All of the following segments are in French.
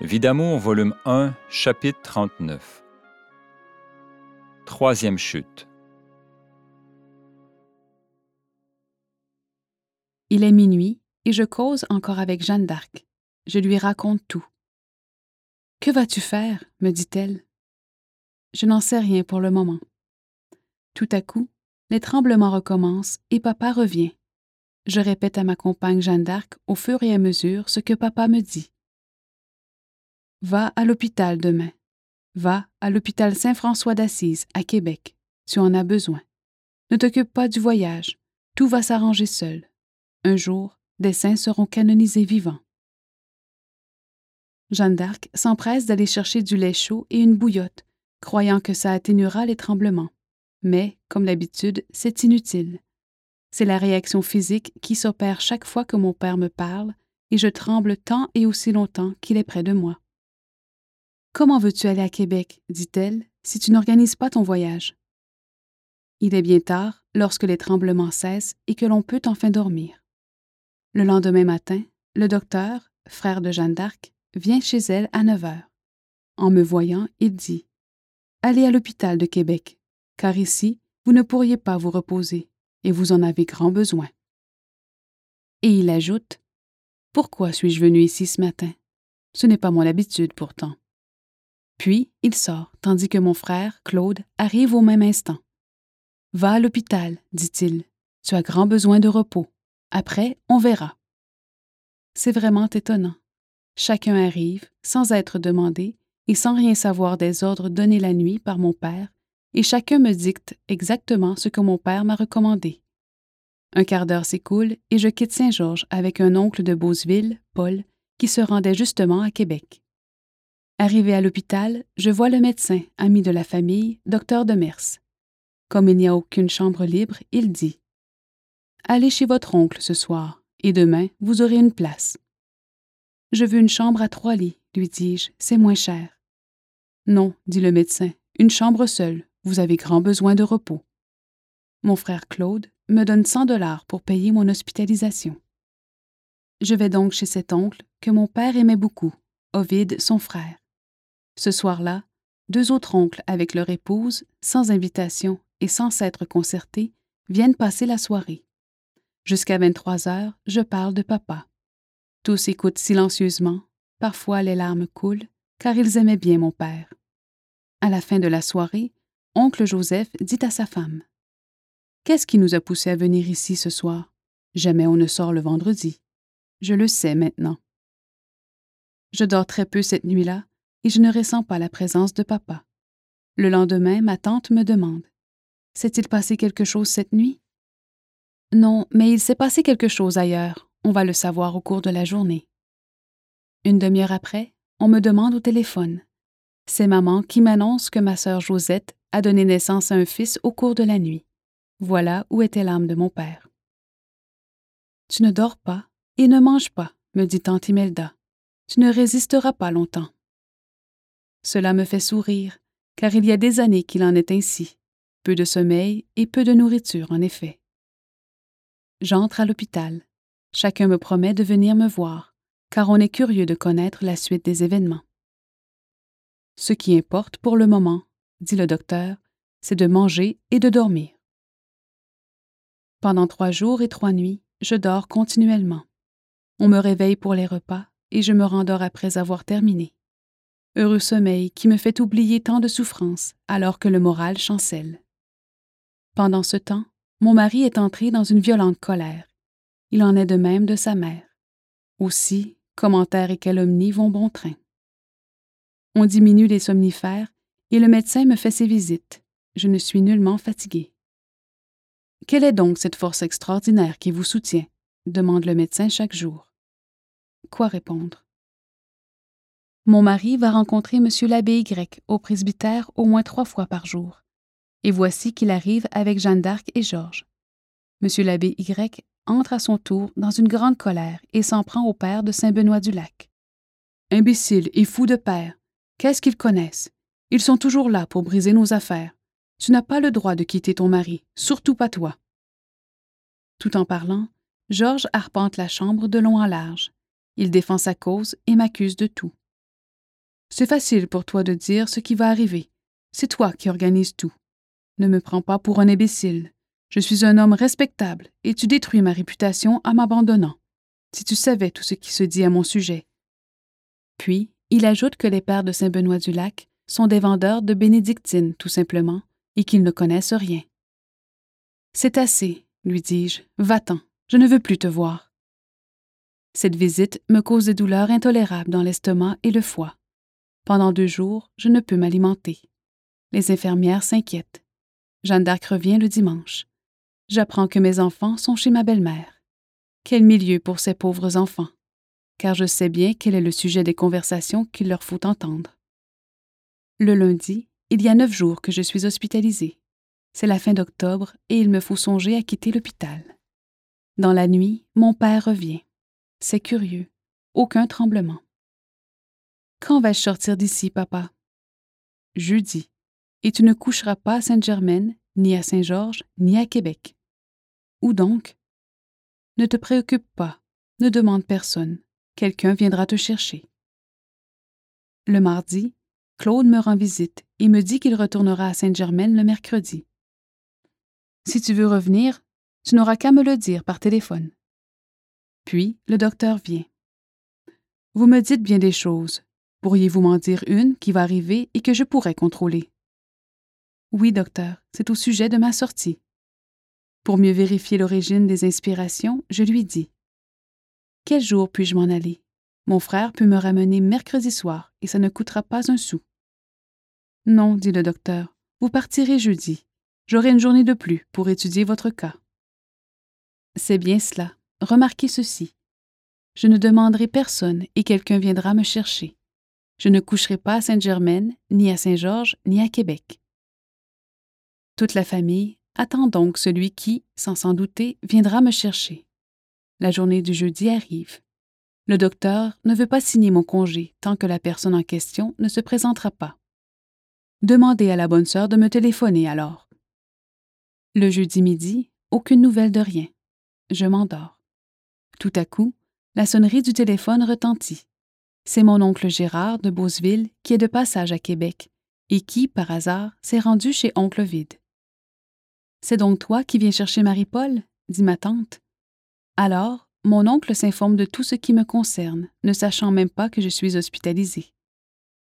Vidamour, volume 1, chapitre 39. Troisième chute. Il est minuit et je cause encore avec Jeanne d'Arc. Je lui raconte tout. Que vas-tu faire? me dit-elle. Je n'en sais rien pour le moment. Tout à coup, les tremblements recommencent et papa revient. Je répète à ma compagne Jeanne d'Arc au fur et à mesure ce que papa me dit. Va à l'hôpital demain. Va à l'hôpital Saint-François d'Assise, à Québec. Tu en as besoin. Ne t'occupe pas du voyage. Tout va s'arranger seul. Un jour, des saints seront canonisés vivants. Jeanne d'Arc s'empresse d'aller chercher du lait chaud et une bouillotte, croyant que ça atténuera les tremblements. Mais, comme d'habitude, c'est inutile. C'est la réaction physique qui s'opère chaque fois que mon père me parle, et je tremble tant et aussi longtemps qu'il est près de moi. Comment veux-tu aller à Québec, dit-elle, si tu n'organises pas ton voyage? Il est bien tard lorsque les tremblements cessent et que l'on peut enfin dormir. Le lendemain matin, le docteur, frère de Jeanne d'Arc, vient chez elle à 9 heures. En me voyant, il dit Allez à l'hôpital de Québec, car ici, vous ne pourriez pas vous reposer, et vous en avez grand besoin. Et il ajoute Pourquoi suis-je venu ici ce matin? Ce n'est pas mon habitude pourtant. Puis il sort, tandis que mon frère, Claude, arrive au même instant. Va à l'hôpital, dit-il. Tu as grand besoin de repos. Après, on verra. C'est vraiment étonnant. Chacun arrive, sans être demandé, et sans rien savoir des ordres donnés la nuit par mon père, et chacun me dicte exactement ce que mon père m'a recommandé. Un quart d'heure s'écoule et je quitte Saint-Georges avec un oncle de Beauceville, Paul, qui se rendait justement à Québec. Arrivé à l'hôpital, je vois le médecin, ami de la famille, docteur de Mers. Comme il n'y a aucune chambre libre, il dit Allez chez votre oncle ce soir, et demain, vous aurez une place. Je veux une chambre à trois lits, lui dis-je, c'est moins cher. Non, dit le médecin, une chambre seule, vous avez grand besoin de repos. Mon frère Claude me donne cent dollars pour payer mon hospitalisation. Je vais donc chez cet oncle que mon père aimait beaucoup, Ovide, son frère. Ce soir-là, deux autres oncles avec leur épouse, sans invitation et sans s'être concertés, viennent passer la soirée. Jusqu'à 23 heures, je parle de papa. Tous écoutent silencieusement, parfois les larmes coulent, car ils aimaient bien mon père. À la fin de la soirée, oncle Joseph dit à sa femme Qu'est-ce qui nous a poussé à venir ici ce soir? Jamais on ne sort le vendredi. Je le sais maintenant. Je dors très peu cette nuit-là et je ne ressens pas la présence de papa. Le lendemain, ma tante me demande S'est-il passé quelque chose cette nuit non, mais il s'est passé quelque chose ailleurs. On va le savoir au cours de la journée. Une demi-heure après, on me demande au téléphone. C'est maman qui m'annonce que ma sœur Josette a donné naissance à un fils au cours de la nuit. Voilà où était l'âme de mon père. Tu ne dors pas et ne manges pas, me dit tante Imelda. Tu ne résisteras pas longtemps. Cela me fait sourire, car il y a des années qu'il en est ainsi. Peu de sommeil et peu de nourriture, en effet. J'entre à l'hôpital. Chacun me promet de venir me voir, car on est curieux de connaître la suite des événements. Ce qui importe pour le moment, dit le docteur, c'est de manger et de dormir. Pendant trois jours et trois nuits, je dors continuellement. On me réveille pour les repas et je me rendors après avoir terminé. Heureux sommeil qui me fait oublier tant de souffrances alors que le moral chancelle. Pendant ce temps, mon mari est entré dans une violente colère. Il en est de même de sa mère. Aussi, commentaires et calomnies vont bon train. On diminue les somnifères et le médecin me fait ses visites. Je ne suis nullement fatiguée. Quelle est donc cette force extraordinaire qui vous soutient? demande le médecin chaque jour. Quoi répondre? Mon mari va rencontrer M. l'abbé Y au presbytère au moins trois fois par jour et voici qu'il arrive avec Jeanne d'Arc et Georges. Monsieur l'abbé Y entre à son tour dans une grande colère et s'en prend au père de Saint-Benoît-du-Lac. Imbécile et fou de père, qu'est-ce qu'ils connaissent? Ils sont toujours là pour briser nos affaires. Tu n'as pas le droit de quitter ton mari, surtout pas toi. Tout en parlant, Georges arpente la chambre de long en large. Il défend sa cause et m'accuse de tout. C'est facile pour toi de dire ce qui va arriver. C'est toi qui organises tout. Ne me prends pas pour un imbécile. Je suis un homme respectable et tu détruis ma réputation en m'abandonnant. Si tu savais tout ce qui se dit à mon sujet. Puis, il ajoute que les pères de Saint-Benoît-du-Lac sont des vendeurs de bénédictines, tout simplement, et qu'ils ne connaissent rien. C'est assez, lui dis-je. Va-t'en. Je ne veux plus te voir. Cette visite me cause des douleurs intolérables dans l'estomac et le foie. Pendant deux jours, je ne peux m'alimenter. Les infirmières s'inquiètent. Jeanne d'Arc revient le dimanche. J'apprends que mes enfants sont chez ma belle-mère. Quel milieu pour ces pauvres enfants, car je sais bien quel est le sujet des conversations qu'il leur faut entendre. Le lundi, il y a neuf jours que je suis hospitalisée. C'est la fin d'octobre et il me faut songer à quitter l'hôpital. Dans la nuit, mon père revient. C'est curieux. Aucun tremblement. Quand vais-je sortir d'ici, papa? Jeudi. Et tu ne coucheras pas à Sainte-Germaine, ni à Saint-Georges, ni à Québec. Où donc? Ne te préoccupe pas, ne demande personne. Quelqu'un viendra te chercher. Le mardi, Claude me rend visite et me dit qu'il retournera à Sainte-Germaine le mercredi. Si tu veux revenir, tu n'auras qu'à me le dire par téléphone. Puis le docteur vient. Vous me dites bien des choses. Pourriez-vous m'en dire une qui va arriver et que je pourrais contrôler? Oui, docteur, c'est au sujet de ma sortie. Pour mieux vérifier l'origine des inspirations, je lui dis Quel jour puis-je m'en aller? Mon frère peut me ramener mercredi soir et ça ne coûtera pas un sou. Non, dit le docteur, vous partirez jeudi. J'aurai une journée de plus pour étudier votre cas. C'est bien cela. Remarquez ceci. Je ne demanderai personne et quelqu'un viendra me chercher. Je ne coucherai pas à Sainte-Germaine, ni à Saint-Georges, ni à Québec. Toute la famille attend donc celui qui, sans s'en douter, viendra me chercher. La journée du jeudi arrive. Le docteur ne veut pas signer mon congé tant que la personne en question ne se présentera pas. Demandez à la bonne sœur de me téléphoner alors. Le jeudi midi, aucune nouvelle de rien. Je m'endors. Tout à coup, la sonnerie du téléphone retentit. C'est mon oncle Gérard de Beauceville qui est de passage à Québec et qui, par hasard, s'est rendu chez oncle Vide. C'est donc toi qui viens chercher Marie-Paul? dit ma tante. Alors, mon oncle s'informe de tout ce qui me concerne, ne sachant même pas que je suis hospitalisée.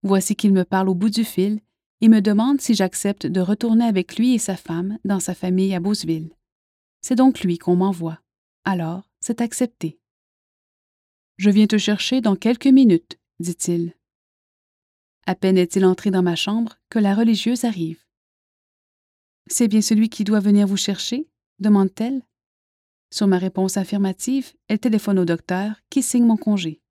Voici qu'il me parle au bout du fil et me demande si j'accepte de retourner avec lui et sa femme dans sa famille à Beauceville. C'est donc lui qu'on m'envoie. Alors, c'est accepté. Je viens te chercher dans quelques minutes, dit-il. À peine est-il entré dans ma chambre que la religieuse arrive. C'est bien celui qui doit venir vous chercher? demande-t-elle. Sur ma réponse affirmative, elle téléphone au docteur qui signe mon congé.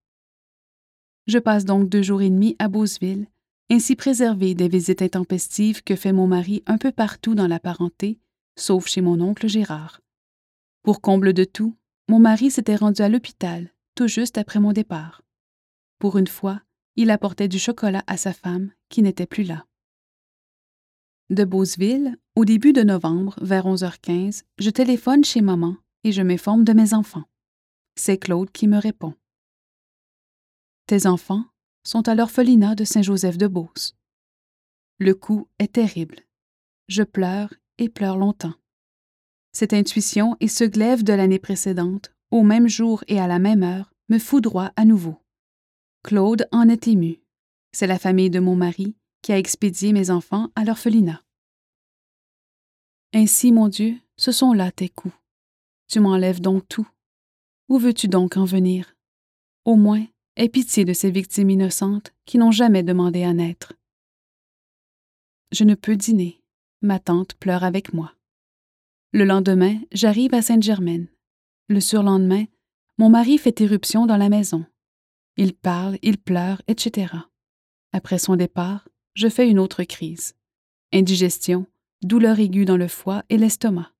Je passe donc deux jours et demi à Beauceville ainsi préservé des visites intempestives que fait mon mari un peu partout dans la parenté, sauf chez mon oncle Gérard. Pour comble de tout, mon mari s'était rendu à l'hôpital, tout juste après mon départ. Pour une fois, il apportait du chocolat à sa femme, qui n'était plus là. De Beauceville, au début de novembre, vers 11h15, je téléphone chez maman et je m'informe de mes enfants. C'est Claude qui me répond. Tes enfants, sont à l'orphelinat de Saint-Joseph de Beauce. Le coup est terrible. Je pleure et pleure longtemps. Cette intuition et ce glaive de l'année précédente, au même jour et à la même heure, me foudroient à nouveau. Claude en est ému. C'est la famille de mon mari qui a expédié mes enfants à l'orphelinat. Ainsi, mon Dieu, ce sont là tes coups. Tu m'enlèves donc tout. Où veux-tu donc en venir? Au moins, Aie pitié de ces victimes innocentes qui n'ont jamais demandé à naître. Je ne peux dîner. Ma tante pleure avec moi. Le lendemain, j'arrive à Sainte-Germaine. Le surlendemain, mon mari fait éruption dans la maison. Il parle, il pleure, etc. Après son départ, je fais une autre crise. Indigestion, douleur aiguë dans le foie et l'estomac.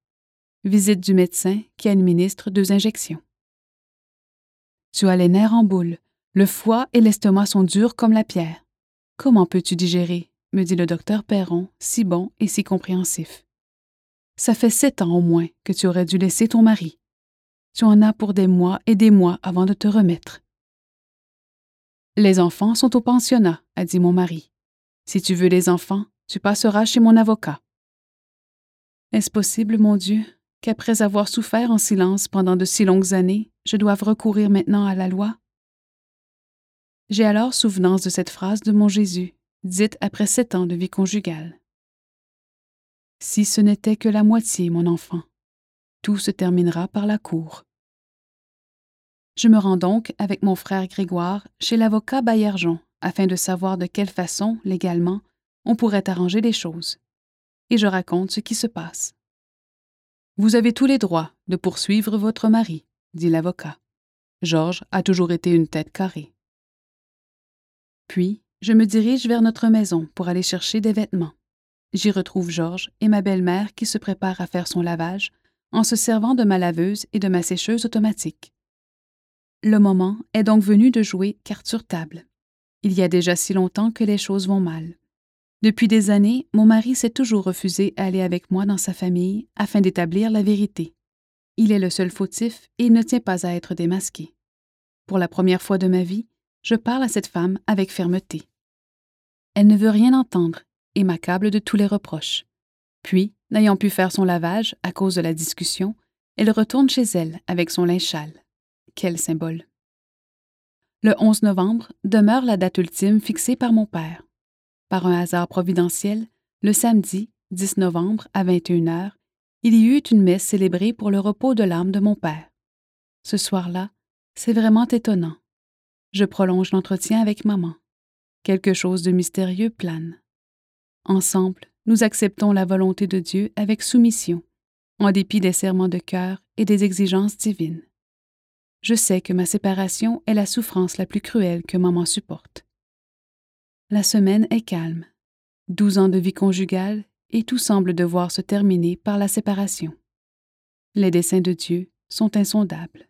Visite du médecin qui administre deux injections. Tu as les nerfs en boule, le foie et l'estomac sont durs comme la pierre. Comment peux-tu digérer? me dit le docteur Perron, si bon et si compréhensif. Ça fait sept ans au moins que tu aurais dû laisser ton mari. Tu en as pour des mois et des mois avant de te remettre. Les enfants sont au pensionnat, a dit mon mari. Si tu veux les enfants, tu passeras chez mon avocat. Est-ce possible, mon Dieu, qu'après avoir souffert en silence pendant de si longues années, je doive recourir maintenant à la loi? J'ai alors souvenance de cette phrase de mon Jésus, dite après sept ans de vie conjugale. Si ce n'était que la moitié, mon enfant, tout se terminera par la cour. Je me rends donc, avec mon frère Grégoire, chez l'avocat Baillargeon, afin de savoir de quelle façon, légalement, on pourrait arranger les choses. Et je raconte ce qui se passe. Vous avez tous les droits de poursuivre votre mari, dit l'avocat. Georges a toujours été une tête carrée. Puis, je me dirige vers notre maison pour aller chercher des vêtements. J'y retrouve Georges et ma belle-mère qui se prépare à faire son lavage en se servant de ma laveuse et de ma sécheuse automatique. Le moment est donc venu de jouer carte sur table. Il y a déjà si longtemps que les choses vont mal. Depuis des années, mon mari s'est toujours refusé à aller avec moi dans sa famille afin d'établir la vérité. Il est le seul fautif et il ne tient pas à être démasqué. Pour la première fois de ma vie, je parle à cette femme avec fermeté. Elle ne veut rien entendre et m'accable de tous les reproches. Puis, n'ayant pu faire son lavage à cause de la discussion, elle retourne chez elle avec son linge. Quel symbole. Le 11 novembre demeure la date ultime fixée par mon père. Par un hasard providentiel, le samedi 10 novembre à 21h, il y eut une messe célébrée pour le repos de l'âme de mon père. Ce soir-là, c'est vraiment étonnant. Je prolonge l'entretien avec maman. Quelque chose de mystérieux plane. Ensemble, nous acceptons la volonté de Dieu avec soumission, en dépit des serments de cœur et des exigences divines. Je sais que ma séparation est la souffrance la plus cruelle que maman supporte. La semaine est calme. Douze ans de vie conjugale et tout semble devoir se terminer par la séparation. Les desseins de Dieu sont insondables.